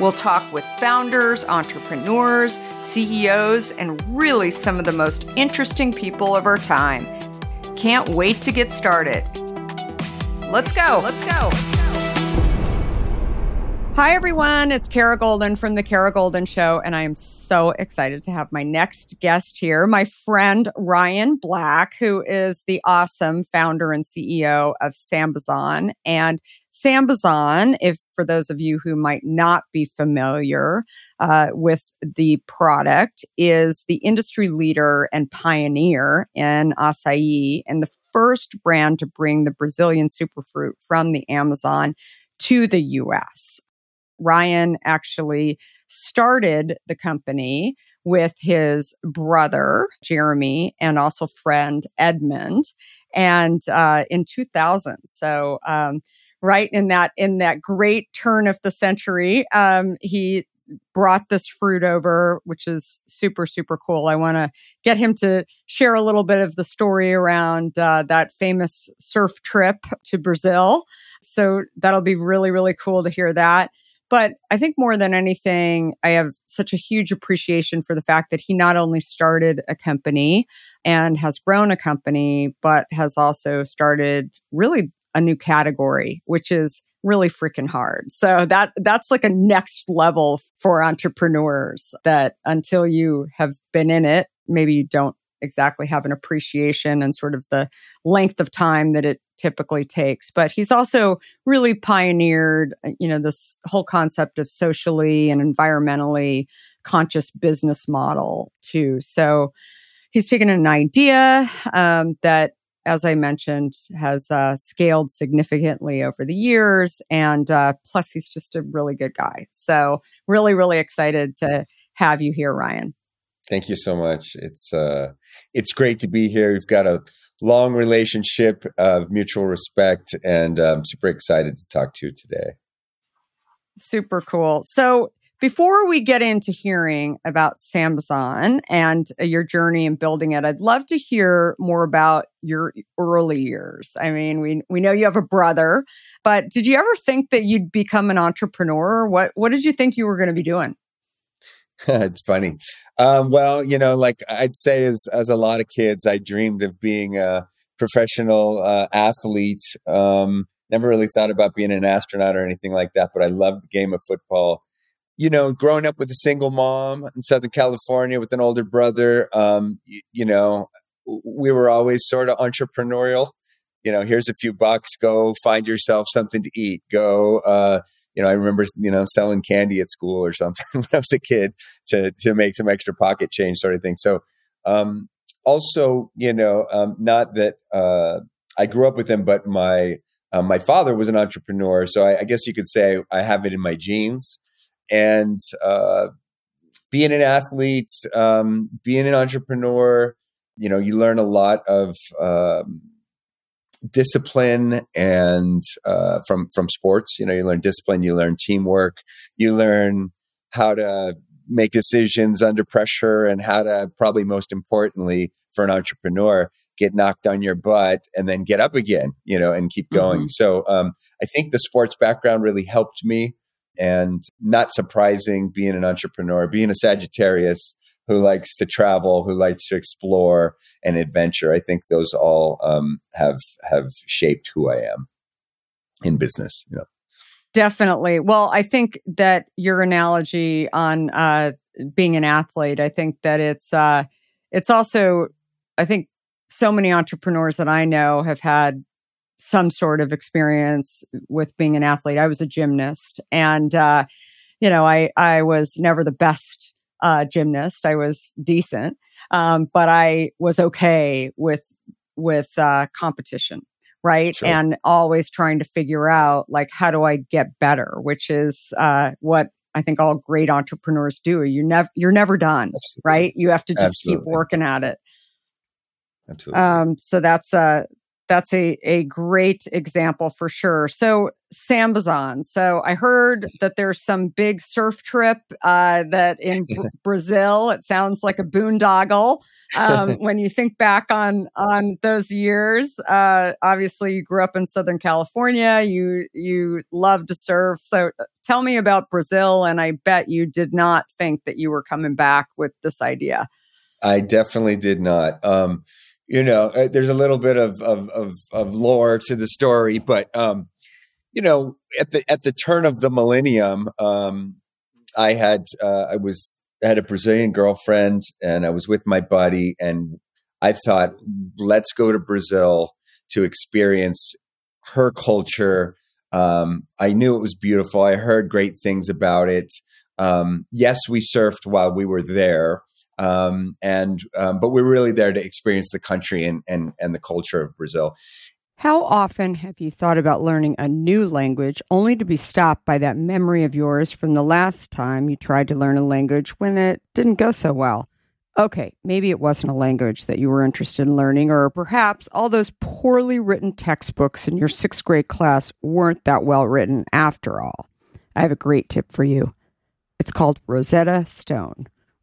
We'll talk with founders, entrepreneurs, CEOs, and really some of the most interesting people of our time. Can't wait to get started. Let's go. Let's go. Hi, everyone. It's Kara Goldin from The Kara Goldin Show, and I am so excited to have my next guest here, my friend Ryan Black, who is the awesome founder and CEO of Sambazon. And Sambazon, if for those of you who might not be familiar uh, with the product, is the industry leader and pioneer in acai and the first brand to bring the Brazilian superfruit from the Amazon to the US. Ryan actually started the company with his brother, Jeremy, and also friend Edmund. And uh, in 2000, so um, right in that in that great turn of the century, um, he brought this fruit over, which is super, super cool. I want to get him to share a little bit of the story around uh, that famous surf trip to Brazil. So that'll be really, really cool to hear that. But I think more than anything, I have such a huge appreciation for the fact that he not only started a company and has grown a company, but has also started really a new category, which is really freaking hard. So that that's like a next level for entrepreneurs that until you have been in it, maybe you don't exactly have an appreciation and sort of the length of time that it typically takes. But he's also really pioneered, uh, you know, this whole concept of socially and environmentally conscious business model too. So he's taken an idea um, that, as I mentioned, has uh, scaled significantly over the years, and uh, plus he's just a really good guy. So really, really excited to have you here, Ryan. Thank you so much. It's uh, it's great to be here. We've got a long relationship of mutual respect, and I'm super excited to talk to you today. Super cool. So before we get into hearing about Sambazon and your journey in building it, I'd love to hear more about your early years. I mean, we we know you have a brother, but did you ever think that you'd become an entrepreneur? What what did you think you were going to be doing? it's funny. Um, well, you know, like I'd say, as as a lot of kids, I dreamed of being a professional uh, athlete. Um, never really thought about being an astronaut or anything like that, but I loved the game of football. You know, growing up with a single mom in Southern California with an older brother, um, you, you know, we were always sort of entrepreneurial. You know, here's a few bucks, go find yourself something to eat. Go, uh, you know, I remember, you know, selling candy at school or something when I was a kid to, to make some extra pocket change sort of thing. So, um, also, you know, um, not that, uh, I grew up with him, but my, uh, my father was an entrepreneur. So I, I, guess you could say I have it in my genes and, uh, being an athlete, um, being an entrepreneur, you know, you learn a lot of, um, discipline and uh, from from sports. You know, you learn discipline, you learn teamwork, you learn how to make decisions under pressure, and how to probably most importantly for an entrepreneur get knocked on your butt and then get up again. You know, and keep going. Mm-hmm. So um, I think the sports background really helped me. And not surprising, being an entrepreneur, being a Sagittarius, who likes to travel, who likes to explore and adventure. I think those all um, have have shaped who I am in business. You know. Definitely. Well, I think that your analogy on uh, being an athlete, I think that it's uh, it's also, I think so many entrepreneurs that I know have had some sort of experience with being an athlete. I was a gymnast, and uh, you know, I I was never the best uh, gymnast. I was decent, um, but I was okay with with uh, competition, right? Sure. And always trying to figure out like how do I get better, which is uh, what I think all great entrepreneurs do. You never, you're never done, Absolutely. right? You have to just Absolutely. keep working at it. Absolutely. Um, so that's a that's a a great example for sure. So Sambazon. So I heard that there's some big surf trip uh, that in Br- Brazil. It sounds like a boondoggle. Um, when you think back on on those years, uh, obviously you grew up in Southern California. You you love to surf. So uh, tell me about Brazil. And I bet you did not think that you were coming back with this idea. I definitely did not. Um, you know, uh, there's a little bit of, of of of lore to the story, but um, you know, at the at the turn of the millennium, um, I had uh, I was I had a Brazilian girlfriend, and I was with my buddy, and I thought, let's go to Brazil to experience her culture. Um, I knew it was beautiful. I heard great things about it. Um, yes, we surfed while we were there, um, and um, but we're really there to experience the country and and and the culture of Brazil. How often have you thought about learning a new language only to be stopped by that memory of yours from the last time you tried to learn a language when it didn't go so well? Okay, maybe it wasn't a language that you were interested in learning, or perhaps all those poorly written textbooks in your sixth grade class weren't that well written after all. I have a great tip for you. It's called Rosetta Stone.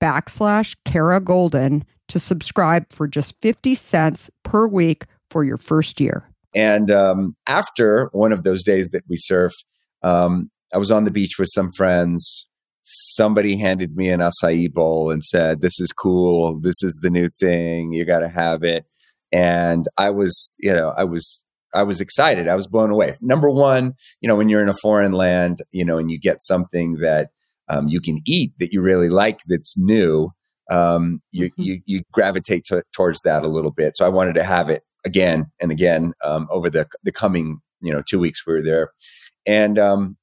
backslash Kara Goldin to subscribe for just 50 cents per week for your first year. And um, after one of those days that we surfed, um, I was on the beach with some friends somebody handed me an acai bowl and said, This is cool. This is the new thing. You got to have it. And I was, you know, I was, I was excited. I was blown away. Number one, you know, when you're in a foreign land, you know, and you get something that um, you can eat that you really like that's new, um, you, mm-hmm. you, you gravitate to, towards that a little bit. So I wanted to have it again and again um, over the the coming, you know, two weeks we were there, and um,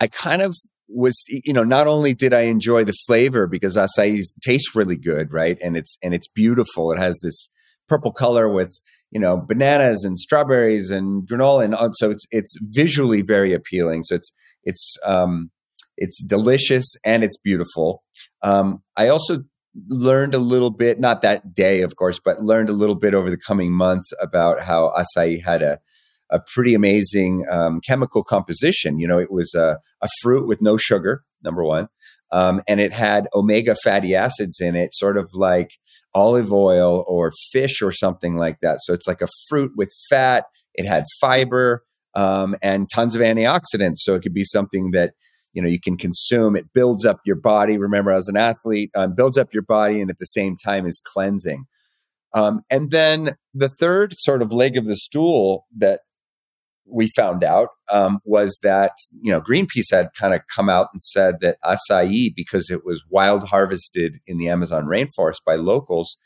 I kind of was you know not only did I enjoy the flavor because acai tastes really good, right, and it's and it's beautiful. It has this purple color with you know bananas and strawberries and granola, and so it's it's visually very appealing. So it's it's um, it's delicious and it's beautiful. Um, I also learned a little bit, not that day, of course, but learned a little bit over the coming months about how acai had a a pretty amazing um, chemical composition. You know, it was a, a, fruit with no sugar, number one, um, and it had omega fatty acids in it, sort of like olive oil or fish or something like that. So it's like a fruit with fat. It had fiber um, and tons of antioxidants. So it could be something that you know you can consume. It builds up your body. Remember, as an athlete, um, builds up your body, and at the same time is cleansing. Um, and then the third sort of leg of the stool that we found out um, was that you know Greenpeace had kind of come out and said that acai, because it was wild harvested in the Amazon rainforest by locals,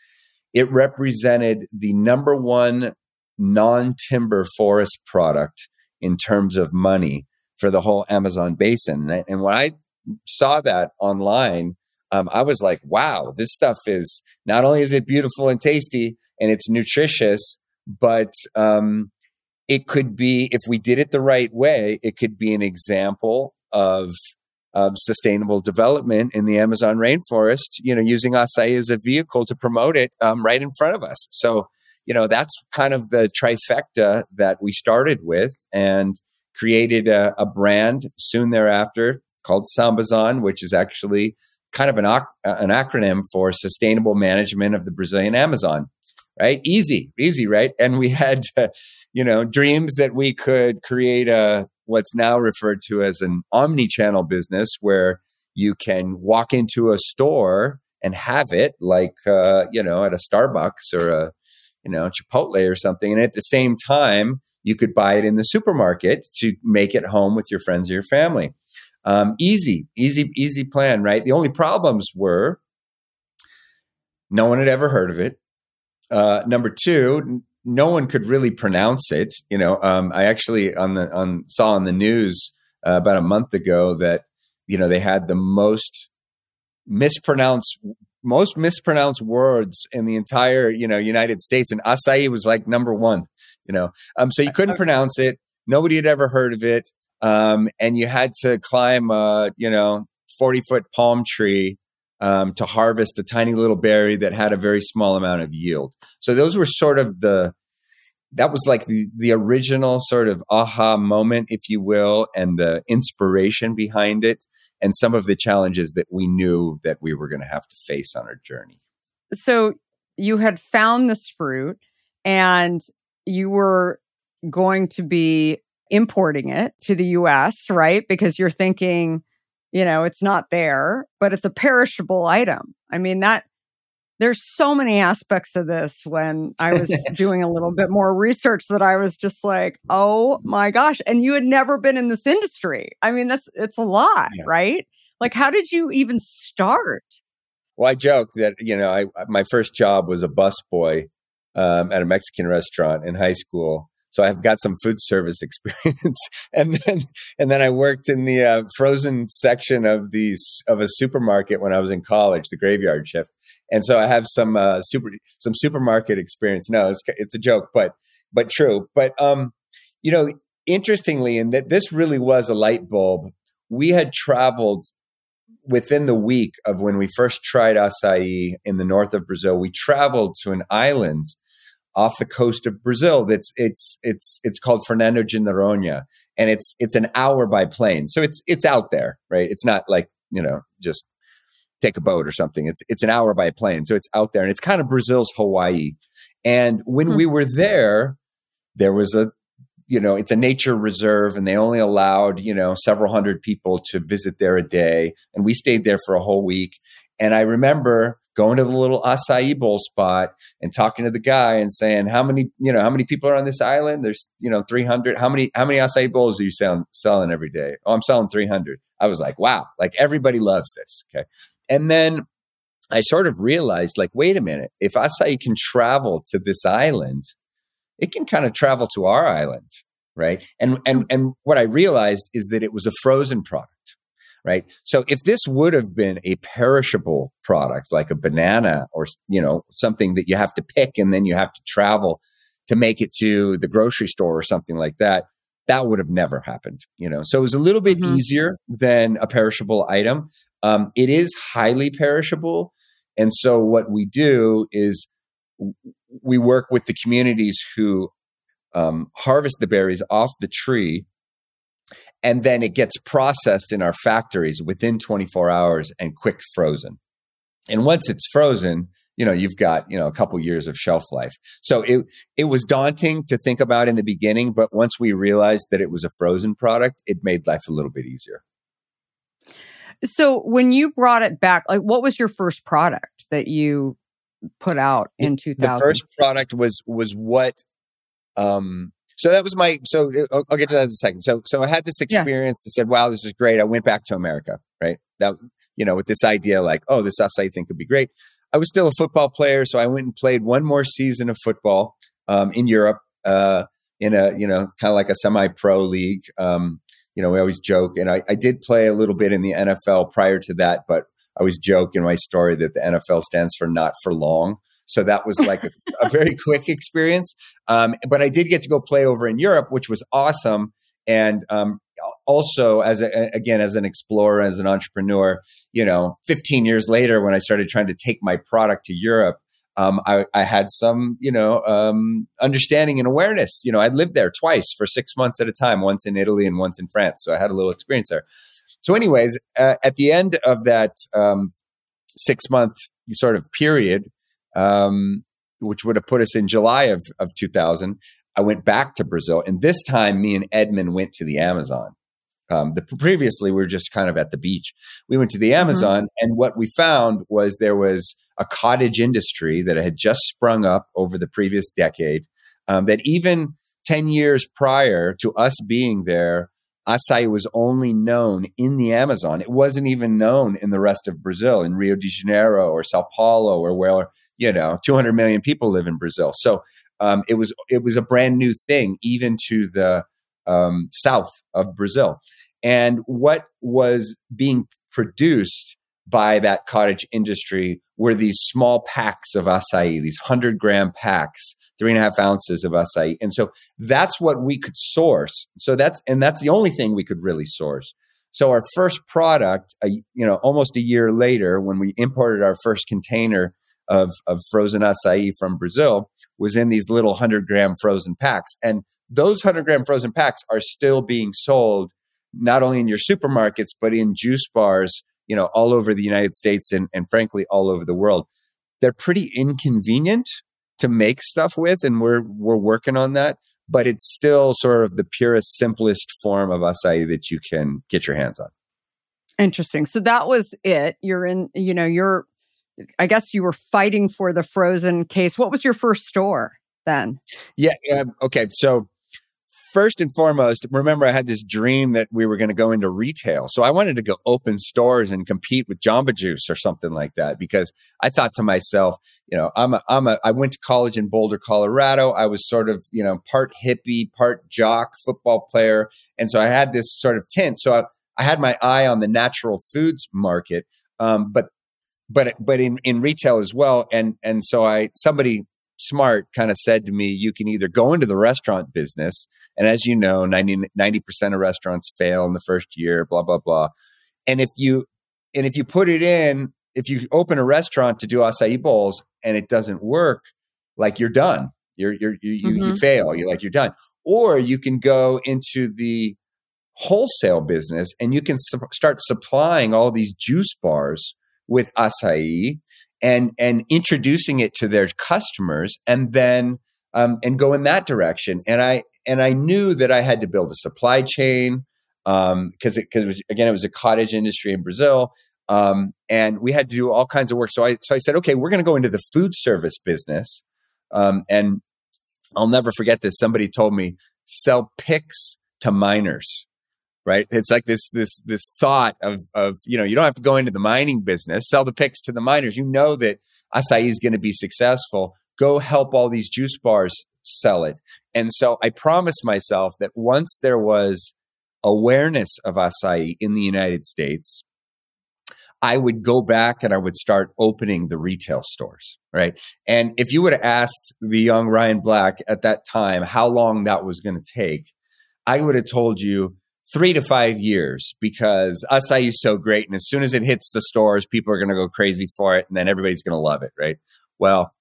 it represented the number one non-timber forest product in terms of money for the whole Amazon basin. And, and when I saw that online, um, I was like, "Wow, this stuff is not only is it beautiful and tasty, and it's nutritious." But um, it could be if we did it the right way it could be an example of sustainable development in the Amazon rainforest, you know, using acai as a vehicle to promote it um, right in front of us. So, you know, that's kind of the trifecta that we started with and created a, a brand soon thereafter called Sambazon, which is actually kind of an, an acronym for Sustainable Management of the Brazilian Amazon. Right? Easy, easy, right? And we had you know, dreams that we could create a what's now referred to as an omni-channel business where you can walk into a store and have it like uh, you know at a Starbucks or a you know Chipotle or something, and at the same time you could buy it in the supermarket to make it home with your friends or your family. Um, easy, easy, easy plan, right? The only problems were no one had ever heard of it. Uh, number two, no one could really pronounce it. You know, um, I actually on the on saw on the news uh, about a month ago that you know they had the most mispronounced most mispronounced words in the entire you know United States, and acai was like number one. You know, um, so you couldn't pronounce it. Nobody had ever heard of it, um, and you had to climb a you know forty foot palm tree um, to harvest a tiny little berry that had a very small amount of yield. So those were sort of the that was like the the original sort of aha moment, if you will, and the inspiration behind it, and some of the challenges that we knew that we were going to have to face on our journey. So you had found this fruit and you were going to be importing it to the US, right? Because you're thinking, you know, it's not there, but it's a perishable item. I mean, that there's so many aspects of this when I was doing a little bit more research that I was just like, oh my gosh. And you had never been in this industry. I mean, that's, it's a lot, yeah. right? Like, how did you even start? Well, I joke that, you know, I, my first job was a busboy um, at a Mexican restaurant in high school. So I've got some food service experience, and then and then I worked in the uh, frozen section of these of a supermarket when I was in college, the graveyard shift, and so I have some uh, super some supermarket experience. No, it's it's a joke, but but true. But um, you know, interestingly, and that this really was a light bulb. We had traveled within the week of when we first tried acai in the north of Brazil. We traveled to an island off the coast of Brazil. That's it's it's it's called Fernando de Noronha, and it's it's an hour by plane. So it's it's out there, right? It's not like you know just take a boat or something. It's it's an hour by plane, so it's out there, and it's kind of Brazil's Hawaii. And when hmm. we were there, there was a you know it's a nature reserve and they only allowed you know several hundred people to visit there a day and we stayed there for a whole week and i remember going to the little acai bowl spot and talking to the guy and saying how many you know how many people are on this island? There's you know 300 how many how many acai bowls are you selling selling every day? Oh i'm selling 300 i was like wow like everybody loves this. Okay. And then i sort of realized like wait a minute if acai can travel to this island it can kind of travel to our island, right? And and and what I realized is that it was a frozen product, right? So if this would have been a perishable product like a banana or you know something that you have to pick and then you have to travel to make it to the grocery store or something like that, that would have never happened, you know. So it was a little bit mm-hmm. easier than a perishable item. Um, it is highly perishable, and so what we do is we work with the communities who um, harvest the berries off the tree and then it gets processed in our factories within 24 hours and quick frozen. And once it's frozen you know you've got you know a couple years of shelf life. So it it was daunting to think about in the beginning but once we realized that it was a frozen product it made life a little bit easier. So when you brought it back like what was your first product that you put out in 2000 the first product was was what um so that was my so uh, I'll, I'll get to that in a second. So so i had this experience yeah. and said wow this is great. I went back to america right? That you know with this idea like oh this acai thing could be great. I was still a football player so i went and played one more season of football um, in europe uh, in a you know kind of like a semi-pro league. Um, you know we always joke and I, I did play a little bit in the nfl prior to that but I always joke in my story that the NFL stands for not for long. So that was like a, a very quick experience. Um, but I did get to go play over in Europe, which was awesome. And um, also, as a, again as an explorer, as an entrepreneur, you know, 15 years later, when I started trying to take my product to Europe, um, I, I, had some, you know, um, understanding and awareness. You know, I lived there twice for six months at a time, once in Italy and once in France. So I had a little experience there. So, anyways, uh, at the end of that um, six month sort of period, um, which would have put us in July of, of 2000, I went back to Brazil. And this time, me and Edmund went to the Amazon. Um, the previously we were just kind of at the beach. We went to the mm-hmm. Amazon, mm-hmm. and what we found was there was a cottage industry that had just sprung up over the previous decade. Um, that even ten years prior to us being there, acai was only known in the Amazon. It wasn't even known in the rest of Brazil, in Rio de Janeiro or Sao Paulo, or where you know 200 million people live in Brazil. So um, it was it was a brand new thing, even to the um, south of Brazil. And what was being produced by that cottage industry were these small packs of acai, these 100 gram packs, three and a half ounces of acai. And so that's what we could source. So that's, and that's the only thing we could really source. So our first product, you know, almost a year later, when we imported our first container of, of frozen acai from Brazil, was in these little 100 gram frozen packs. And those 100 gram frozen packs are still being sold not only in your supermarkets, but in juice bars you know, all over the United States and, and frankly, all over the world. they're pretty inconvenient to make stuff with, and we're we're working on that. But it's still sort of the purest, simplest form of acai that you can get your hands on. Interesting. So that was it. You're in, you know, you're, I guess you were fighting for the frozen case. What was your first store then? Yeah. Um, okay. So first and foremost, remember I had this dream that we were going to go into retail. So I wanted to go open stores and compete with Jamba Juice or something like that because I thought to myself, you know, I'm a, I'm a, I went to college in Boulder, Colorado. I was sort of, you know, part hippie, part jock football player. And so I had this sort of tint. So I, I had my eye on the natural foods market. Um, but, but, but in, in retail as well. And, and so I, somebody smart kind of said to me, you can either go into the restaurant business. And as you know, 90, 90% of restaurants fail in the first year, blah, blah, blah. And if you, and if you put it in, if you open a restaurant to do acai bowls and it doesn't work, like you're done. You're, you're, you, mm-hmm. you fail. You're like, you're done. Or you can go into the wholesale business and you can su- start supplying all these juice bars with acai and and introducing it to their customers and then um, and go in that direction. And i and i knew that i had to build a supply chain because um, because again it was a cottage industry in brazil um, and we had to do all kinds of work. So i so i said okay we're going to go into the food service business um, and i'll never forget this. Somebody told me sell picks to miners right? It's like this this this thought of of you know you don't have to go into the mining business, sell the picks to the miners. You know that acai is going to be successful. Go help all these juice bars sell it. And so I promised myself that once there was awareness of acai in the United States, I would go back and I would start opening the retail stores, right? And if you would have asked the young Ryan Black at that time how long that was going to take, I would have told you three to five years because acai is so great. And as soon as it hits the stores, people are going to go crazy for it. And then everybody's going to love it. Right. Well,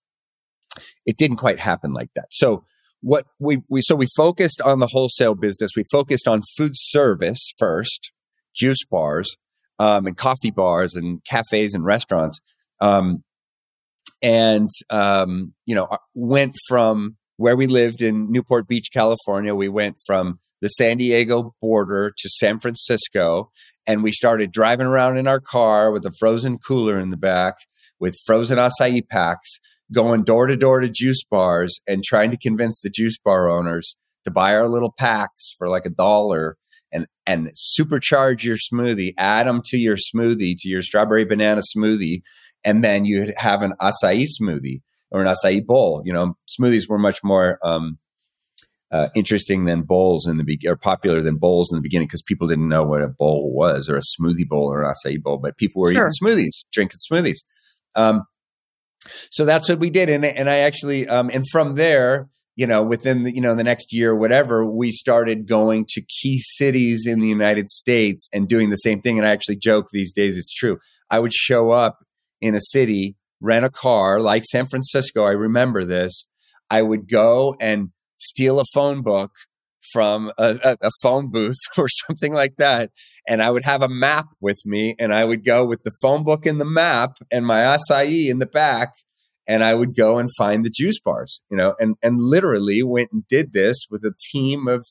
it didn't quite happen like that. So what we, we, so we focused on the wholesale business. We focused on food service first, juice bars, um, and coffee bars and cafes and restaurants. Um, and, um, you know, uh, went from where we lived in Newport Beach, California. We went from the San Diego border to San Francisco. And we started driving around in our car with a frozen cooler in the back with frozen acai packs, going door to door to juice bars and trying to convince the juice bar owners to buy our little packs for like a dollar and, and supercharge your smoothie, add them to your smoothie, to your strawberry banana smoothie. And then you have an acai smoothie or an acai bowl. You know, smoothies were much more, um, uh, interesting than bowls in the be- or popular than bowls in the beginning because people didn't know what a bowl was or a smoothie bowl or an acai bowl, but people were sure. eating smoothies, drinking smoothies. Um, so that's what we did, and and I actually um, and from there, you know, within the, you know the next year, whatever, we started going to key cities in the United States and doing the same thing. And I actually joke these days, it's true. I would show up in a city, rent a car, like San Francisco. I remember this. I would go and steal a phone book from a, a, phone booth or something like that. And I would have a map with me and I would go with the phone book and the map and my acai in the back. And I would go and find the juice bars, you know, and, and literally went and did this with a team of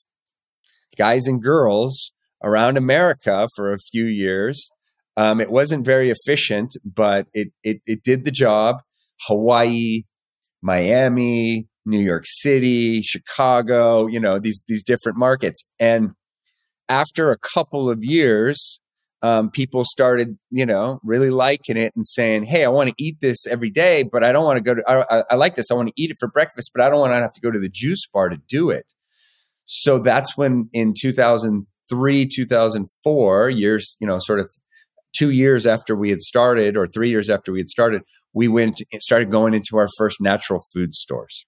guys and girls around America for a few years. Um, it wasn't very efficient, but it, it, it did the job. Hawaii, Miami, New York City, Chicago, you know, these these different markets. And after a couple of years, um, people started, you know, really liking it and saying, "Hey, I want to eat this every day, but I don't want to go to. I, I like this. I want to eat it for breakfast, but I don't want to have to go to the juice bar to do it." So that's when, in 2003, 2004, years, you know, sort of two years after we had started, or three years after we had started, we went started going into our first natural food stores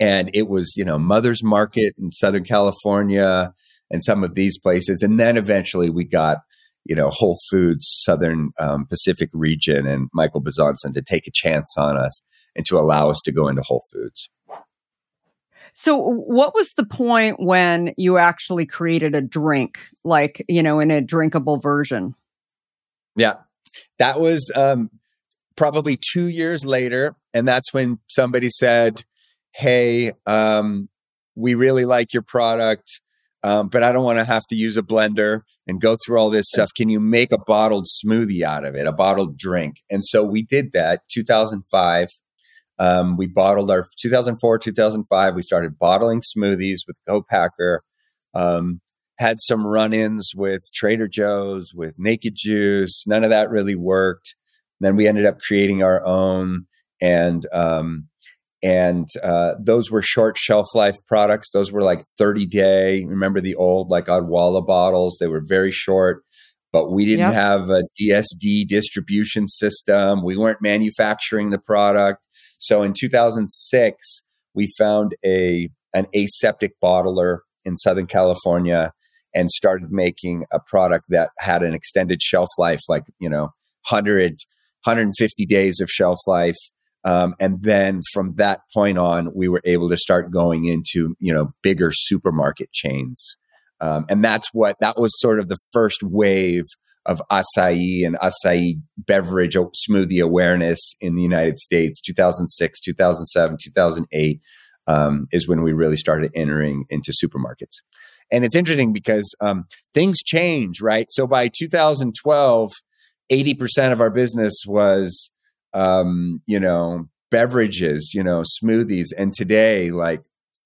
and it was you know Mother's Market in Southern California and some of these places, and then eventually we got you know Whole Foods Southern um, Pacific region and Michael Besancon to take a chance on us and to allow us to go into Whole Foods. So, what was the point when you actually created a drink, like you know, in a drinkable version? Yeah, that was um, probably two years later, and that's when somebody said, Hey, um, we really like your product. Um, but I don't want to have to use a blender and go through all this stuff. Can you make a bottled smoothie out of it, a bottled drink? And so we did that 2005. Um, we bottled our 2004, 2005. We started bottling smoothies with co-packer. Um, had some run-ins with Trader Joe's, with Naked Juice. None of that really worked. then we ended up creating our own, and um, and uh, those were short shelf life products. Those were like 30 day. Remember the old like Odwalla bottles? They were very short, but we didn't yep. have a DSD distribution system. We weren't manufacturing the product. So in 2006, we found a an aseptic bottler in Southern California and started making a product that had an extended shelf life, like you know, 100 150 days of shelf life um, and then from that point on, we were able to start going into, you know, bigger supermarket chains. Um, and that's what, that was sort of the first wave of acai and acai beverage smoothie awareness in the United States, 2006, 2007, 2008, um, is when we really started entering into supermarkets. And it's interesting because um, things change, right? So by 2012, 80% of our business was um, you know, beverages, you know, smoothies. And today, like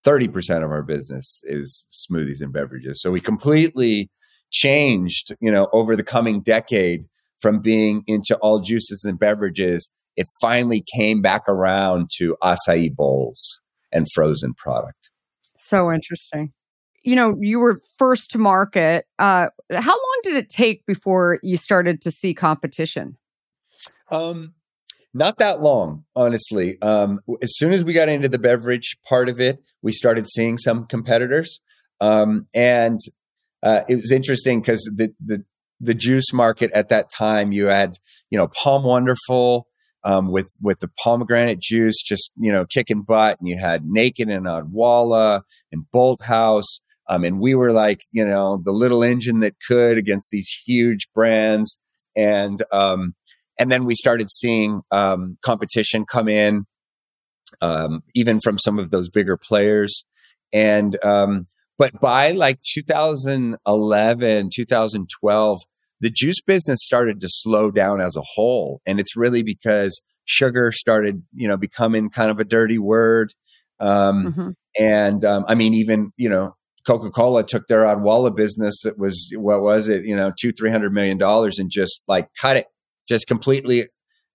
30% of our business is smoothies and beverages. So we completely changed, you know, over the coming decade from being into all juices and beverages. It finally came back around to acai bowls and frozen product. So interesting. You know, you were first to market. Uh, how long did it take before you started to see competition? Um, not that long, honestly. Um, as soon as we got into the beverage part of it, we started seeing some competitors, um, and uh, it was interesting because the the the juice market at that time, you had you know POM Wonderful um, with with the pomegranate juice, just you know kicking butt, and you had Naked and Odwalla and Bolthouse. Um, and we were like, you know, the little engine that could against these huge brands. And, um, and then we started seeing um, competition come in, um, even from some of those bigger players. And um, but by like 2011, 2012, the juice business started to slow down as a whole, and it's really because sugar started, you know, becoming kind of a dirty word. Um, mm-hmm. And um, I mean, even you know, Coca Cola took their Odwalla business that was what was it, you know, two three hundred million dollars, and just like cut it just completely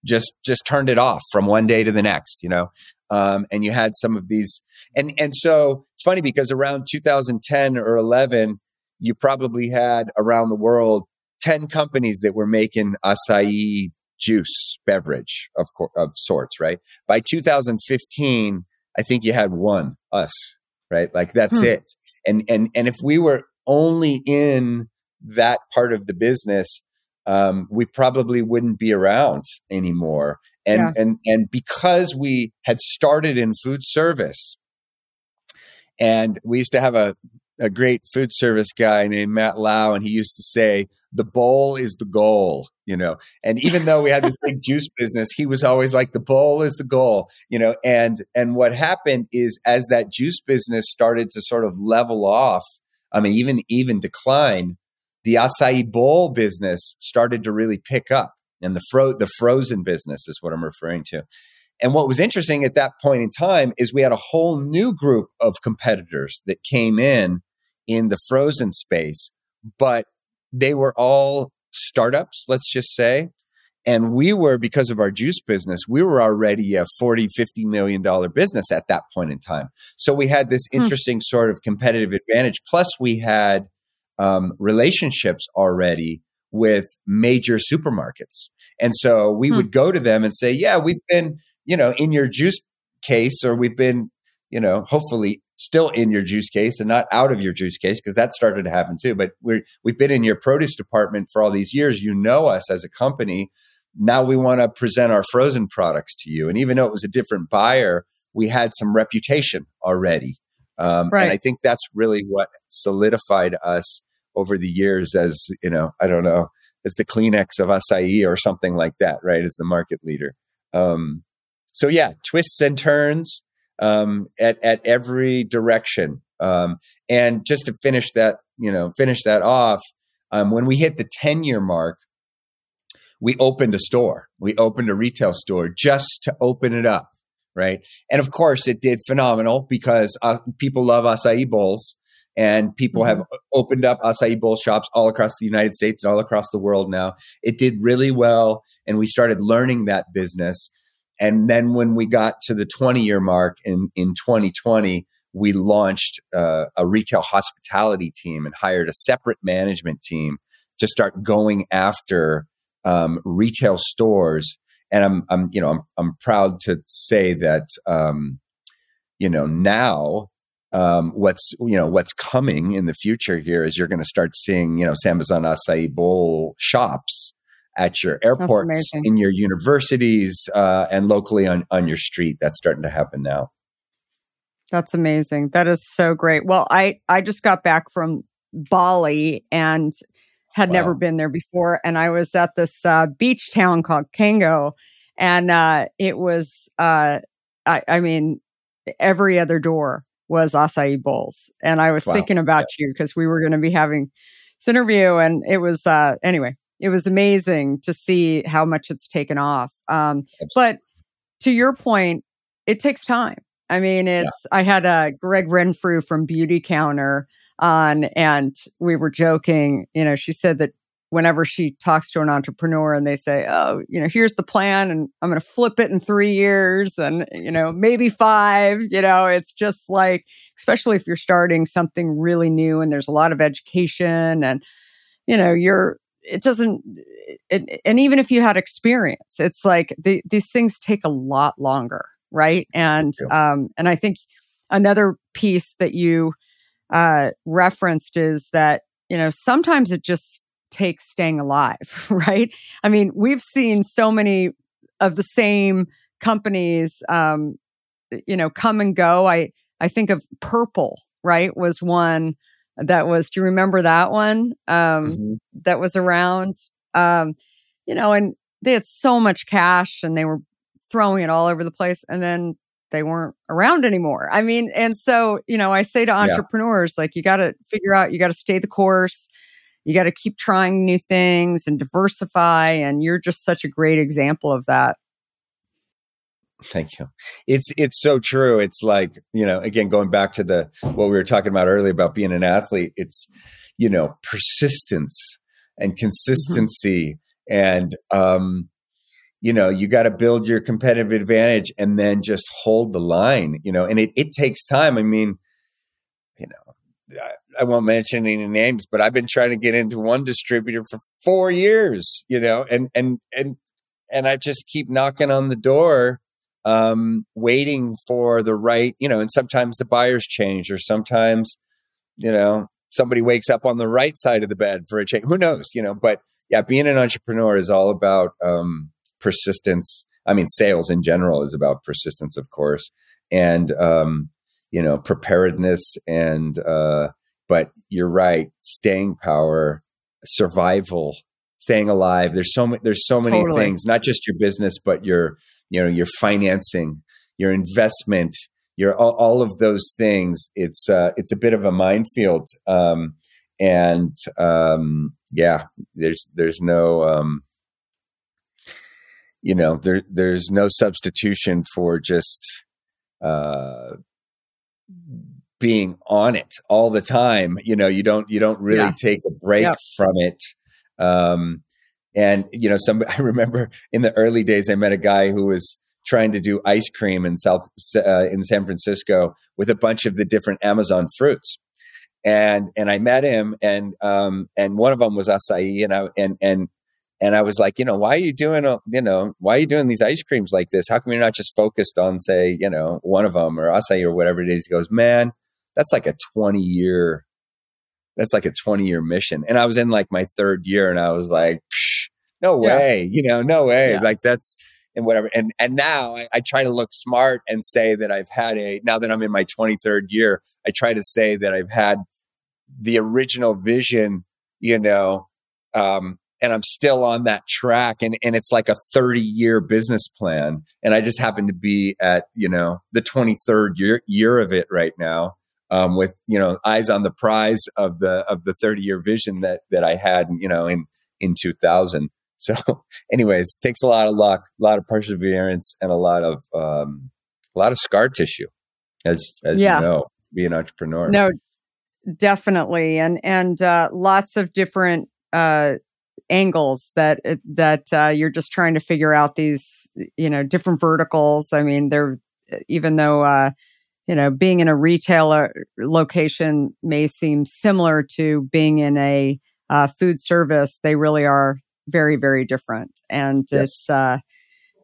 just just turned it off from one day to the next you know? Um, and you had some of these and and so it's funny because around 2010 or 11 you probably had around the world 10 companies that were making acai juice beverage of of sorts right? By 2015 i think you had one us right? Like that's hmm. it. And and and if we were only in that part of the business um, we probably wouldn't be around anymore. And yeah. and and because we had started in food service, and we used to have a a great food service guy named Matt Lau, and he used to say, "The bowl is the goal." You know, and even though we had this big juice business, he was always like, "The bowl is the goal." You know, and and what happened is as that juice business started to sort of level off, I mean, even even decline, the acai bowl business started to really pick up and the fro- the frozen business is what I'm referring to. And what was interesting at that point in time is we had a whole new group of competitors that came in in the frozen space, but they were all startups, let's just say. And we were, because of our juice business, we were already a 40, 50 million dollar business at that point in time. So we had this hmm. interesting hmm. sort of competitive advantage. Plus we had um, relationships already with major supermarkets. And so we hmm. would go to them and say, yeah, we've been, you know, in your juice case, or we've been, you know, hopefully still in your juice case and not out of your juice case because that started to happen too. But we're, we've been in your produce department for all these years. You know us as a company. Now we want to present our frozen products to you. And even though it was a different buyer, we had some reputation already. Um, right. And I think that's really what solidified us over the years as, you know, I don't know, as the Kleenex of acai or something like that, right? As the market leader. Um, so yeah, twists and turns um, at at every direction. Um, and just to finish that, you know, finish that off, um, when we hit the ten year mark, we opened a store. We opened a retail store just to open it up, right? And of course, it did phenomenal because uh, people love acai bowls and people mm-hmm. have opened up acai bowl shops all across the United States and all across the world now. It did really well, and we started learning that business. And then when we got to the 20 year mark in, in 2020, we launched uh, a retail hospitality team and hired a separate management team to start going after um, retail stores. And I'm, I'm, you know, I'm, I'm proud to say that, um, you know, now um, what's you know what's coming in the future here is you're going to start seeing you know Sambazon acai bowl shops at your airports, in your universities, uh, and locally on on your street. That's starting to happen now. That's amazing. That is so great. Well, I I just got back from Bali and had wow. never been there before, and I was at this uh, beach town called Canggu, and uh, it was uh, I, I mean every other door was acai bowls. And I was wow. thinking about yeah. you because we were going to be having this interview and it was, uh, anyway, it was amazing to see how much it's taken off. Um, but to your point, it takes time. I mean, it's, yeah. I had a uh, Gregg Renfrew from Beautycounter on and we were joking, you know, she said that whenever she talks to an entrepreneur and they say, Oh, you know, here's the plan and I'm going to flip it in three years and, you know, maybe five, you know, it's just like, especially if you're starting something really new and there's a lot of education and, you know, you're, it doesn't, it, and even if you had experience, it's like the, these things take a lot longer. Right. And, um, and I think another piece that you, uh, referenced is that, you know, sometimes it just takes staying alive, right? I mean, we've seen so many of the same companies, um, you know, come and go. I, I think of Purple, right? Was one that was, do you remember that one? Um, mm-hmm. that was around, um, you know, and they had so much cash and they were throwing it all over the place. And then they weren't around anymore. I mean, and so, you know, I say to entrepreneurs, yeah. like, you got to figure out, you got to stay the course you got to keep trying new things and diversify. And you're just such a great example of that. Thank you. It's it's so true. It's like, you know, again going back to the what we were talking about earlier about being an athlete, it's you know, persistence and mm-hmm. consistency mm-hmm. and um you know, you got to build your competitive advantage and then just hold the line, you know, and it it takes time. I mean, you know, I won't mention any names, but I've been trying to get into one distributor for four years, you know, and and and and I just keep knocking on the door, um, waiting for the right, you know, and sometimes the buyers change, or sometimes, you know, somebody wakes up on the right side of the bed for a change. Who knows, you know? But yeah, being an entrepreneur is all about um, persistence. I mean, sales in general is about persistence, of course, and um, you know, preparedness and uh, but you're right. Staying power, survival, staying alive. There's so many. There's so many totally. things. Not just your business, but your you know your financing, your investment, your all, all of those things. It's uh, it's a bit of a minefield. Um, and um, yeah, there's there's no um, you know there there's no substitution for just uh, being on it all the time. You know, you don't you don't really yeah. take a break yeah. from it. Um, and you know, some I remember in the early days, I met a guy who was trying to do ice cream in South uh, in San Francisco with a bunch of the different Amazon fruits. And and I met him, and um, and one of them was acai, and I and and and I was like, you know, why are you doing, you know, why are you doing these ice creams like this? How come you're not just focused on, say, you know, one of them or acai or whatever it is? He goes, man, that's like a 20 year that's like a 20 year mission and i was in like my third year and i was like no way yeah. you know no way yeah. like that's and whatever and and now I, I, try to look smart and say that i've had a now that i'm in my 23rd year i try to say that i've had the original vision you know um and I'm still on that track and, and it's like a 30 year business plan. And I just happen to be at, you know, the 23rd year, year of it right now. Um, with, you know, eyes on the prize of the, of the 30 year vision that, that I had, you know, in, in 2000. So anyways, takes a lot of luck, a lot of perseverance and a lot of, um, a lot of scar tissue as, as yeah. you know, be an entrepreneur. No, definitely. And, and, uh, lots of different, uh, angles that that uh, you're just trying to figure out these you know different verticals. I mean they're even though uh, you know being in a retailer location may seem similar to being in a uh, food service they really are very very different. And yes. it's uh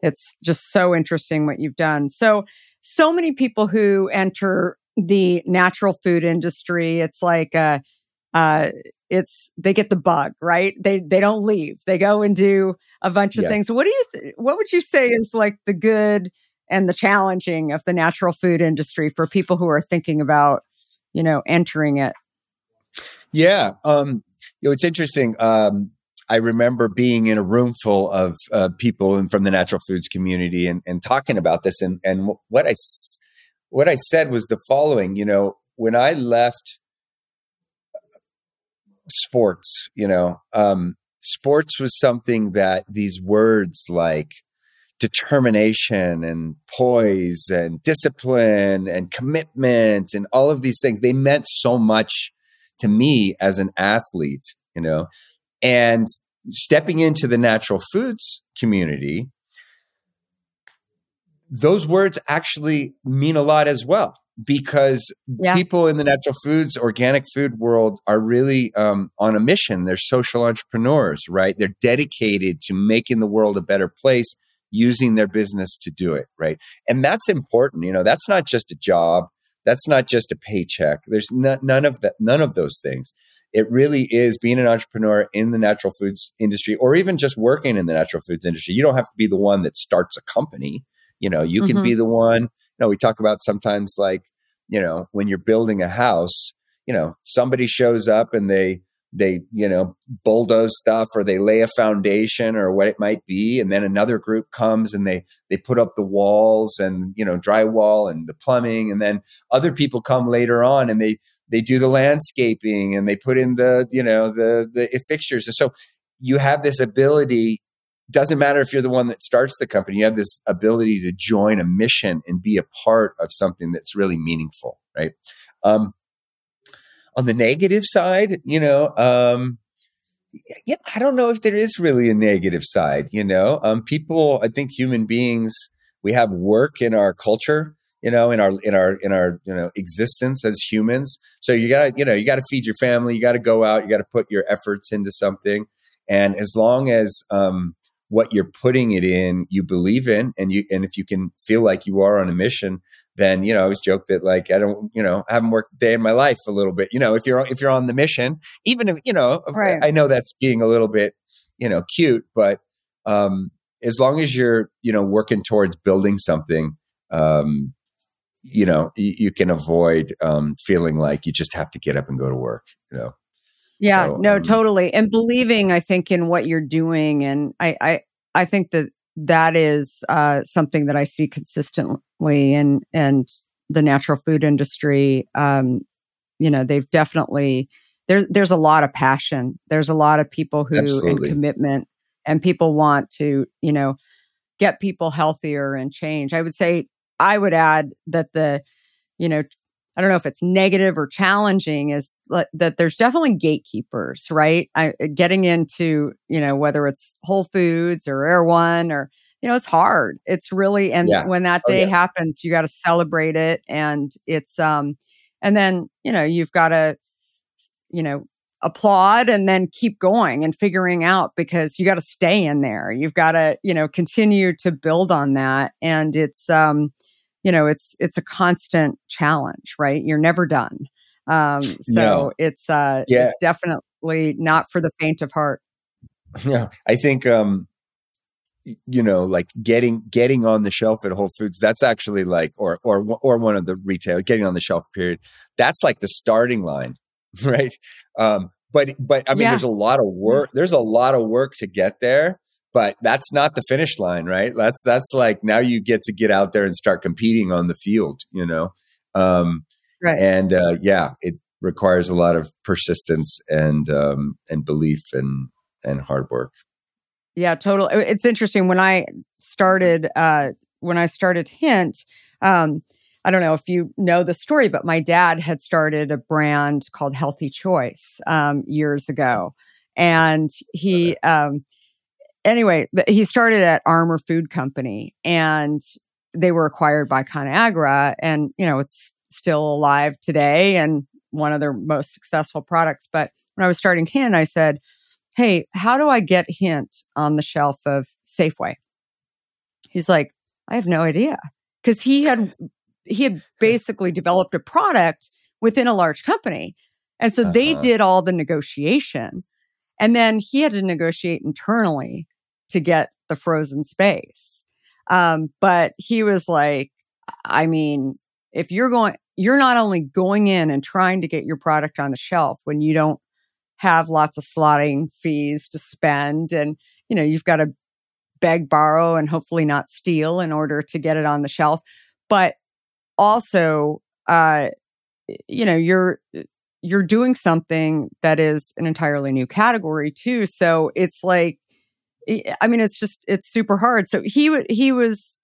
it's just so interesting what you've done. So so many people who enter the natural food industry it's like uh uh it's they get the bug, right? They they don't leave. They go and do a bunch of yeah. things. What do you th- what would you say is like the good and the challenging of the natural food industry for people who are thinking about, you know, entering it? Yeah, um you know, it's interesting. Um I remember being in a room full of uh, people from the natural foods community and, and talking about this. And, and what I, what I said was the following, you know, when I left sports, you know, um, sports was something that these words like determination and poise and discipline and commitment and all of these things, they meant so much to me as an athlete, you know, and stepping into the natural foods community, those words actually mean a lot as well because yeah. people in the natural foods, organic food world are really um, on a mission. They're social entrepreneurs, right? They're dedicated to making the world a better place using their business to do it, right? And that's important. You know, that's not just a job. That's not just a paycheck. There's none of that, none of those things. It really is being an entrepreneur in the natural foods industry or even just working in the natural foods industry. You don't have to be the one that starts a company. You know, you can mm-hmm. be the one know, we talk about sometimes like, you know, when you're building a house, you know, somebody shows up and they, they, you know, bulldoze stuff or they lay a foundation or what it might be. And then another group comes and they, they put up the walls and, you know, drywall and the plumbing. And then other people come later on and they, they do the landscaping and they put in the, you know, the, the fixtures. And so you have this ability doesn't matter if you're the one that starts the company, you have this ability to join a mission and be a part of something that's really meaningful, right? Um, on the negative side, you know, um, yeah, I don't know if there is really a negative side, you know. Um, people, I think human beings, we have work in our culture, you know, in our in our in our you know existence as humans. So you gotta, you know, you gotta feed your family, you gotta go out, you gotta put your efforts into something. And as long as um, what you're putting it in you believe in and you and if you can feel like you are on a mission then you know i always joke that like i don't you know I haven't worked a day in my life a little bit you know if you're if you're on the mission even if you know right. i know that's being a little bit you know cute but um as long as you're you know working towards building something um you know you, you can avoid um feeling like you just have to get up and go to work you know yeah, so, no, um, totally. And believing, I think, in what you're doing. And I, I, I think that that is uh, something that I see consistently in, and the natural food industry. Um, you know, they've definitely, there's, there's a lot of passion. There's a lot of people who, absolutely. and commitment and people want to, you know, get people healthier and change. I would say, I would add that the, you know, I don't know if it's negative or challenging is that there's definitely gatekeepers, right? I, getting into, you know, whether it's Whole Foods or Erewhon or, you know, it's hard. It's really, and yeah. when that oh, day oh, yeah. happens, you got to celebrate it. And it's, um, and then, you know, you've got to, you know, applaud and then keep going and figuring out because you got to stay in there. You've got to, you know, continue to build on that. And it's, um, you know, it's, it's a constant challenge, right? You're never done. Um, so no. it's, uh, yeah. it's definitely not for the faint of heart. Yeah. I think, um, you know, like getting, getting on the shelf at Whole Foods, that's actually like, or, or, or one of the retail getting on the shelf period. That's like the starting line, right? Um, but but I mean, Yeah. there's a lot of work. There's a lot of work to get there, but that's not the finish line, right? That's that's like now you get to get out there and start competing on the field, you know. Um, Right. And uh, yeah, it requires a lot of persistence and um, and belief and and hard work. Yeah, total. It's interesting when I started uh when I started Hint, um I don't know if you know the story, but my dad had started a brand called Healthy Choice um years ago. And he um anyway, he started at Armour Food Company and they were acquired by ConAgra and you know, it's still alive today and one of their most successful products. But when I was starting Hint, I said, Hey, how do I get Hint on the shelf of Safeway? He's like, I have no idea. Cause he had, he had basically developed a product within a large company. And so they Uh-huh. did all the negotiation. And then he had to negotiate internally to get the frozen space. Um, but he was like, I mean, if you're going, you're not only going in and trying to get your product on the shelf when you don't have lots of slotting fees to spend and, you know, you've got to beg, borrow, and hopefully not steal in order to get it on the shelf. But also, uh, you know, you're, you're doing something that is an entirely new category too. So it's like, I mean, it's just, it's super hard. So he, he was,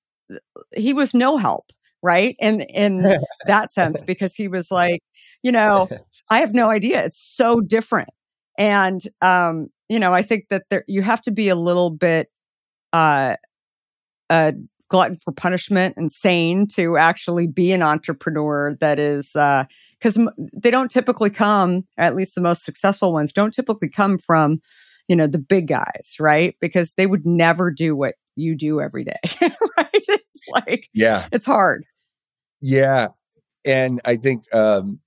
he was no help, right? And in that sense, because he was like, you know, I have no idea. It's so different. And, um, you know, I think that there, you have to be a little bit, uh, a glutton for punishment and sane to actually be an entrepreneur that is, uh, cause m- they don't typically come, at least the most successful ones don't typically come from, you know, the big guys, right? Because they would never do what you do every day, right? It's like, Yeah, it's hard. yeah, and I think um,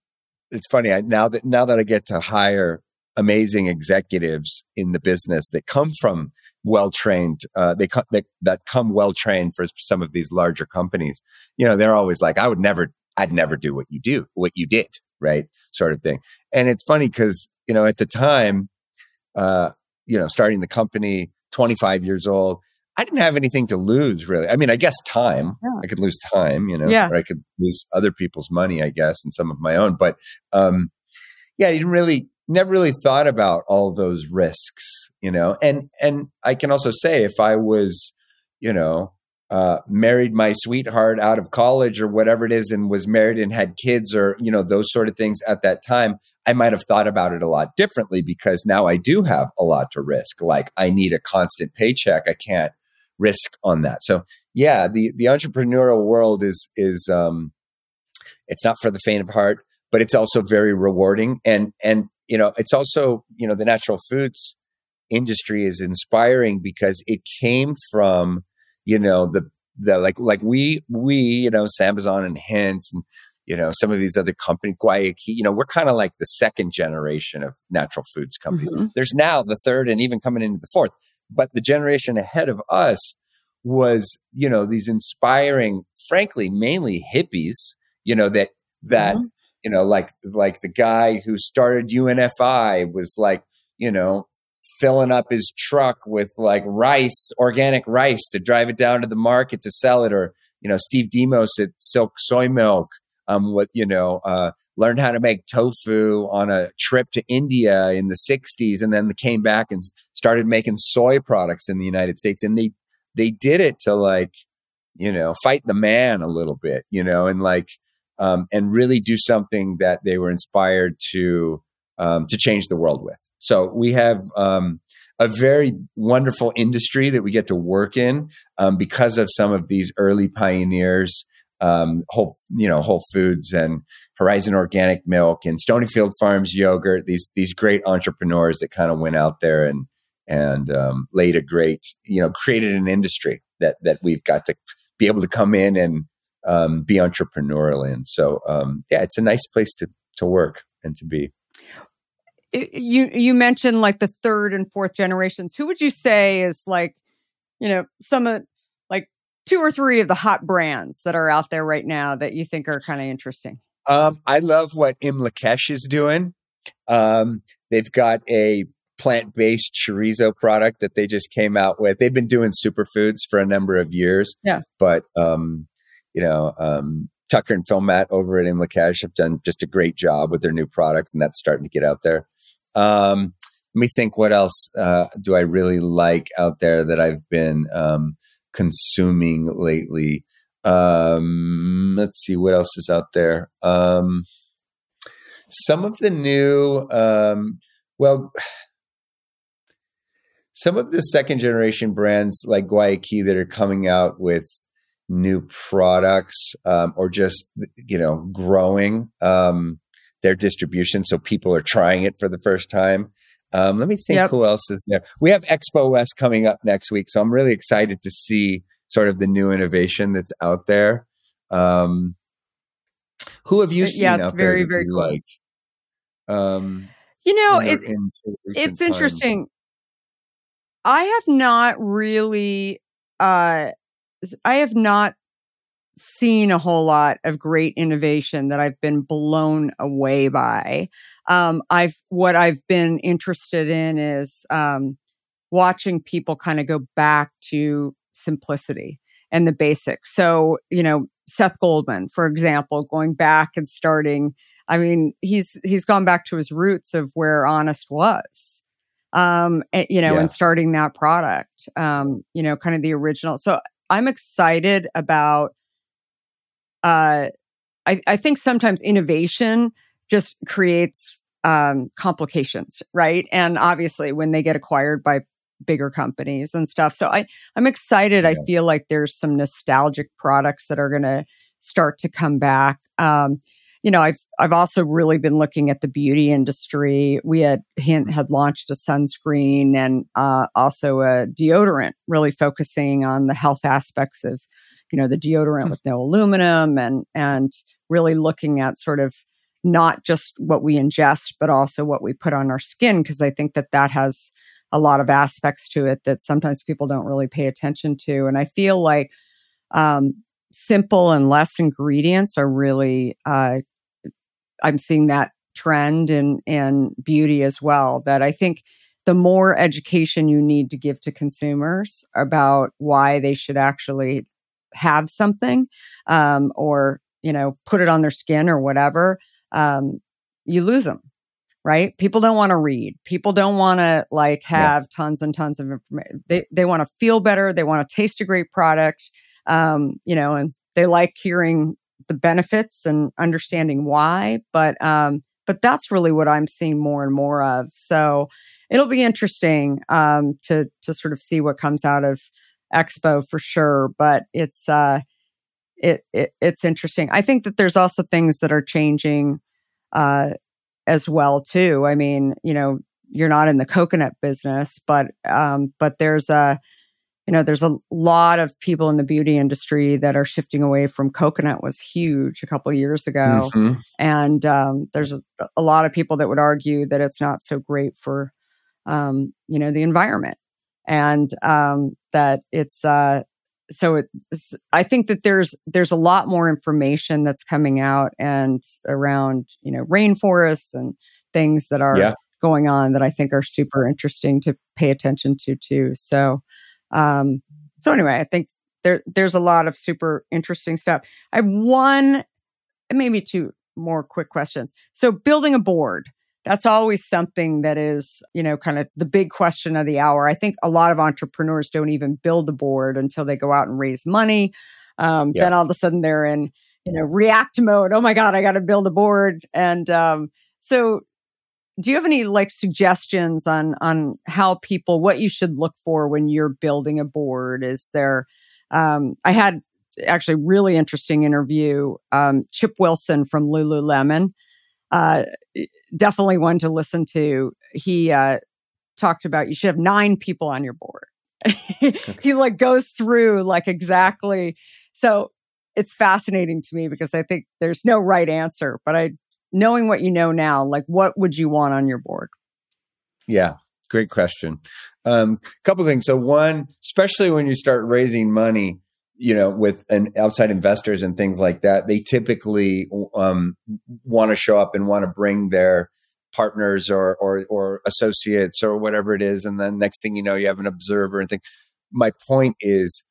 it's funny I, now that now that I get to hire amazing executives in the business that come from well trained uh, they, co- they that come well trained for some of these larger companies you know they're always like i would never i'd never do what you do what you did right sort of thing and it's funny because you know at the time uh you know starting the company 25 years old i didn't have anything to lose really i mean i guess time Yeah. i could lose time you know Yeah. or i could lose other people's money i guess and some of my own but um yeah i didn't really never really thought about all those risks you know and and i can also say if i was you know uh, married my sweetheart out of college or whatever it is and was married and had kids or you know those sort of things at that time i might have thought about it a lot differently because now i do have a lot to risk. Like i need a constant paycheck. I can't risk on that. So yeah the the entrepreneurial world is is um it's not for the faint of heart but it's also very rewarding. And and you know it's also you know the natural foods industry is inspiring because it came from you know the the like like we we you know Sambazon and Hint and you know some of these other companies Guayaki you know we're kind of like the second generation of natural foods companies Mhm. there's now the third and even coming into the fourth but the generation ahead of us was you know these inspiring frankly mainly hippies you know that that Mhm. you know like like the guy who started UNFI was like you know filling up his truck with like rice organic rice to drive it down to the market to sell it or you know Steve Demos at Silk Soy Milk um what you know uh learned how to make tofu on a trip to India in the 60s and then came back and started making soy products in the United States. And they they did it to like you know fight the man a little bit you know and like um, and really do something that they were inspired to um, to change the world with so we have um, a very wonderful industry that we get to work in um, because of some of these early pioneers um, whole you know whole foods and horizon organic milk and stonyfield farms yogurt these these great entrepreneurs that kind of went out there and and um, laid a great, you know, created an industry that that we've got to be able to come in and um, be entrepreneurial in. So um, yeah, it's a nice place to to work and to be. You you mentioned like the third and fourth generations. Who would you say is like, you know, some of like two or three of the hot brands that are out there right now that you think are kind of interesting? Um, I love what Imlak'esh is doing. Um, they've got a plant based chorizo product that they just came out with. They've been doing superfoods for a number of years. Yeah. But, um, you know, um, Tucker and Phil Matt over at Imlak'esh have done just a great job with their new products, and that's starting to get out there. Um, let me think what else uh, do I really like out there that I've been um, consuming lately. Um, let's see what else is out there. Um, some of the new, um, well, some of the second generation brands like Guayaki that are coming out with new products um, or just you know growing um, their distribution, so people are trying it for the first time. Um, let me think yep. who else is there. We have Expo West coming up next week, so I'm really excited to see sort of the new innovation that's out there. Um, who have you seen? Yeah, it's very very cool. Like, um, you know, it, it's time? interesting. I have not really, uh, I have not seen a whole lot of great innovation that I've been blown away by. Um, I've what I've been interested in is um, watching people kind of go back to simplicity and the basics. So, you know, Seth Goldman, for example, going back and starting, I mean, he's he's gone back to his roots of where Honest was. Um, and, you know, yeah. and starting that product. Um, you know, kind of the original. So I'm excited about uh I, I think sometimes innovation just creates um complications, right? And obviously when they get acquired by bigger companies and stuff. So I, I'm excited. Yeah. I feel like there's some nostalgic products that are going to start to come back. Um, you know, I've I've also really been looking at the beauty industry. We had had launched a sunscreen and uh, also a deodorant, really focusing on the health aspects of, you know, the deodorant hmm. with no aluminum and and really looking at sort of not just what we ingest, but also what we put on our skin, because I think that that has a lot of aspects to it that sometimes people don't really pay attention to. And I feel like um, simple and less ingredients are really, uh, I'm seeing that trend in, in beauty as well. That I think the more education you need to give to consumers about why they should actually have something um, or, you know, put it on their skin or whatever, um, you lose them right? People don't want to read. People don't want to like have yeah. tons and tons of information. They they want to feel better. They want to taste a great product. Um, you know, and they like hearing the benefits and understanding why. But um, but that's really what I'm seeing more and more of. So it'll be interesting um, to to sort of see what comes out of Expo for sure. But it's uh, it, it it's interesting. I think that there's also things that are changing uh, as well too. I mean, you know, you're not in the coconut business, but um, but there's a you know there's a lot of people in the beauty industry that are shifting away from coconut was huge a couple years ago, mm-hmm. and um, there's a, a, lot of people that would argue that it's not so great for um, you know the environment, and um, that it's uh, so it, I think that there's there's a lot more information that's coming out and around you know rainforests and things that are yeah. going on that I think are super interesting to pay attention to too. So um, so anyway, I think there there's a lot of super interesting stuff. I have one, maybe two more quick questions. So building a board that's always something that is, you know, kind of the big question of the hour. I think a lot of entrepreneurs don't even build a board until they go out and raise money. Um, yeah. Then all of a sudden they're in, you know, react mode. Oh my God, I got to build a board. And um, so, do you have any like suggestions on on how people what you should look for when you're building a board? Is there? Um, I had actually really interesting interview. Um, Chip Wilson from Lululemon uh, definitely one to listen to. He uh, talked about you should have nine people on your board. he like goes through like exactly. So it's fascinating to me because I think there's no right answer, but I knowing what you know now, like what would you want on your board? Yeah, great question. Um, couple things. So one, especially when you start raising money, you know, with an outside investors and things like that, they typically um, want to show up and want to bring their partners or or or associates or whatever it is, and then next thing you know, you have an observer and thing. My point is,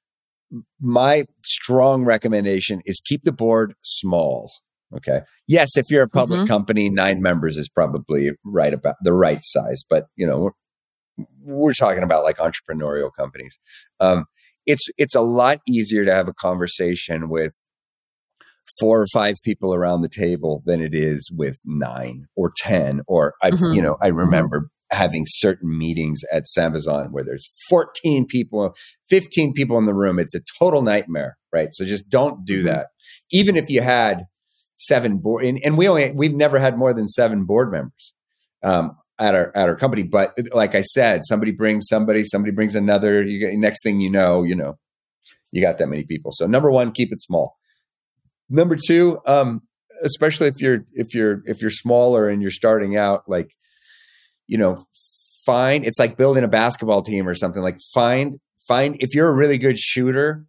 my strong recommendation is keep the board small. Okay. Yes, if you're a public Mhm. company, nine members is probably right about the right size. But you know, we're, we're talking about like entrepreneurial companies. Um, it's it's a lot easier to have a conversation with four or five people around the table than it is with nine or ten. Or I, Mhm. you know, I remember having certain meetings at Sambazon where there's 14 people, 15 people in the room. It's a total nightmare, right? So just don't do Mhm. that. Even if you had seven board, and, and we only we've never had more than seven board members um, at our at our company. But like I said, somebody brings somebody, somebody brings another. You get next thing you know, you know, you got that many people. So number one, keep it small. Number two, um, especially if you're if you're if you're smaller and you're starting out, like you know, find it's like building a basketball team or something. Like find find if you're a really good shooter,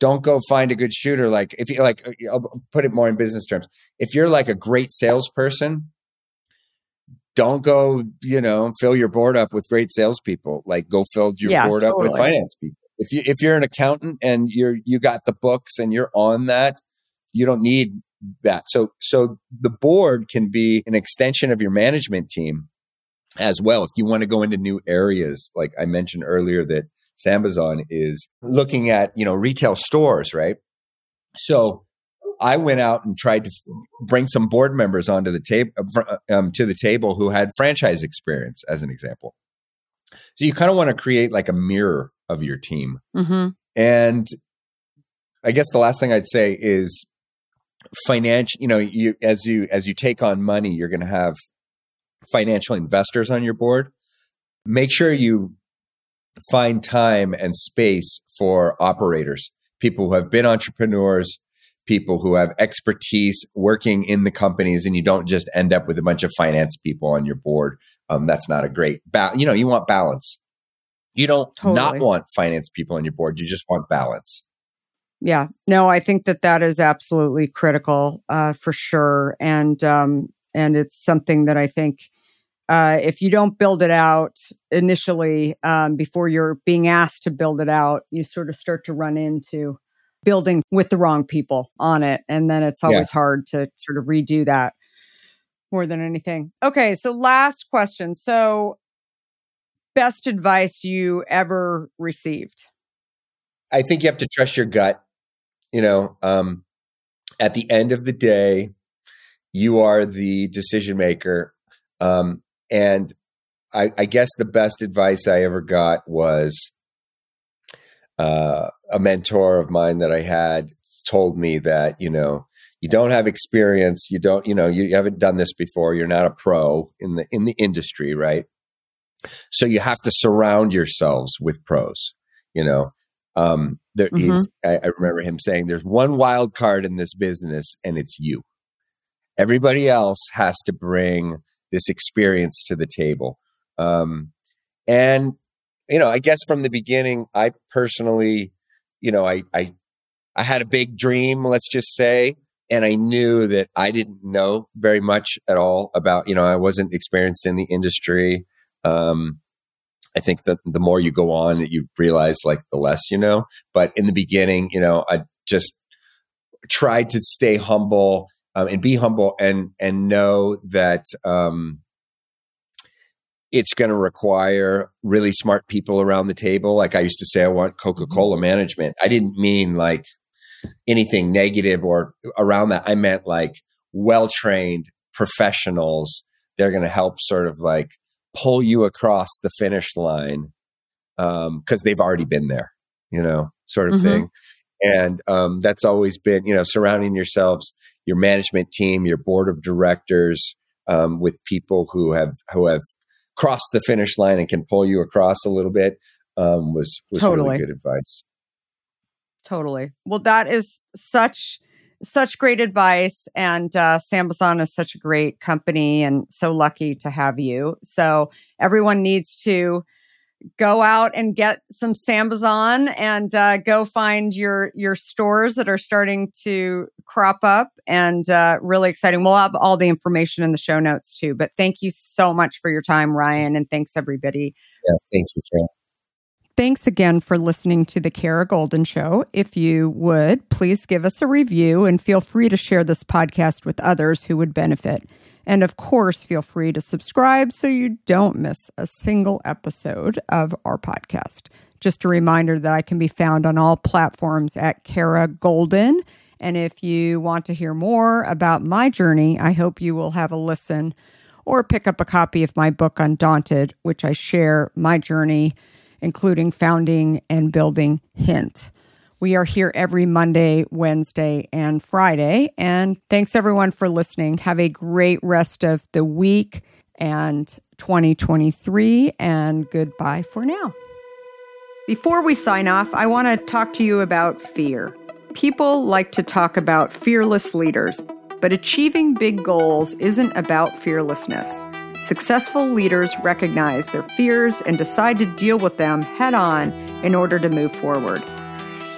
don't go find a good shooter. Like if you like, I'll put it more in business terms. If you're like a great salesperson, don't go, you know, fill your board up with great salespeople. Like go fill your Yeah, board up with finance people. If you if you're an accountant and you're you got the books and you're on that, you don't need that. So so the board can be an extension of your management team as well. If you want to go into new areas, like I mentioned earlier, that Sambazon is looking at, you know, retail stores, right? So I went out and tried to bring some board members onto the table um, to the table who had franchise experience, as an example. So you kind of want to create like a mirror of your team. hmm And I guess the last thing I'd say is financial, you know, you as you as you take on money, you're going to have financial investors on your board. Make sure you find time and space for operators, people who have been entrepreneurs, people who have expertise working in the companies and you don't just end up with a bunch of finance people on your board. Um, that's not a great ba- you know, you want balance. You don't not want finance people on your board. You just want balance. Yeah. No, I think that that is absolutely critical uh, for sure, and um, and it's something that I think uh, if you don't build it out initially um, before you're being asked to build it out, you sort of start to run into building with the wrong people on it, and then it's Yeah. always hard to sort of redo that more than anything. Okay, so last question. So, best advice you ever received? I think you have to trust your gut. You know, um, at the end of the day, you are the decision maker. Um, and I, I guess the best advice I ever got was uh, a mentor of mine that I had told me that, you know, you don't have experience, you don't, you know, you, you haven't done this before, you're not a pro in the in the industry, right? So you have to surround yourselves with pros, you know. Um, there Mhm. is- I, I remember him saying, "There's one wild card in this business, and it's you. Everybody else has to bring this experience to the table." Um, and you know, I guess from the beginning, I personally, you know, I I I had a big dream, let's just say, and I knew that I didn't know very much at all about, you know, I wasn't experienced in the industry. Um, I think that the more you go on, that you realize like the less you know. But in the beginning, you know, I just tried to stay humble um, and be humble and and know that um, it's going to require really smart people around the table. Like I used to say, I want Coca Cola management. I didn't mean like anything negative or around that. I meant like well trained professionals. They're going to help sort of like pull you across the finish line because they've already been there, you know, sort of Mhm. thing. And um, that's always been, you know, surrounding yourselves, your management team, your board of directors, um, with people who have who have crossed the finish line and can pull you across a little bit um, was was Totally. really good advice. Totally. Well, that is such such great advice, and uh, Sambazon is such a great company, and so lucky to have you. So everyone needs to go out and get some sambazon and uh, go find your your stores that are starting to crop up and uh, really exciting. We'll have all the information in the show notes too. But thank you so much for your time, Ryan, and thanks everybody. Yeah, thank you, Kara. Thanks again for listening to the Kara Goldin Show. If you would, please give us a review and feel free to share this podcast with others who would benefit. And of course, feel free to subscribe so you don't miss a single episode of our podcast. Just a reminder that I can be found on all platforms at Kara Goldin. And if you want to hear more about my journey, I hope you will have a listen or pick up a copy of my book, Undaunted, which I share my journey, including founding and building Hint. We are here every Monday, Wednesday, and Friday. And thanks everyone for listening. Have a great rest of the week and 2023, and goodbye for now. Before we sign off, I want to talk to you about fear. People like to talk about fearless leaders, but achieving big goals isn't about fearlessness. Successful leaders recognize their fears and decide to deal with them head on in order to move forward.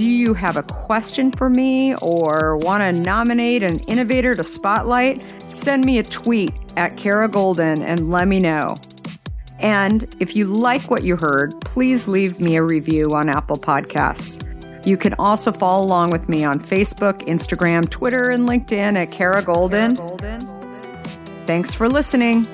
Do you have a question for me or want to nominate an innovator to spotlight? Send me a tweet at Kara Goldin and let me know. And if you like what you heard, please leave me a review on Apple Podcasts. You can also follow along with me on Facebook, Instagram, Twitter, and LinkedIn at Kara Goldin. Thanks for listening.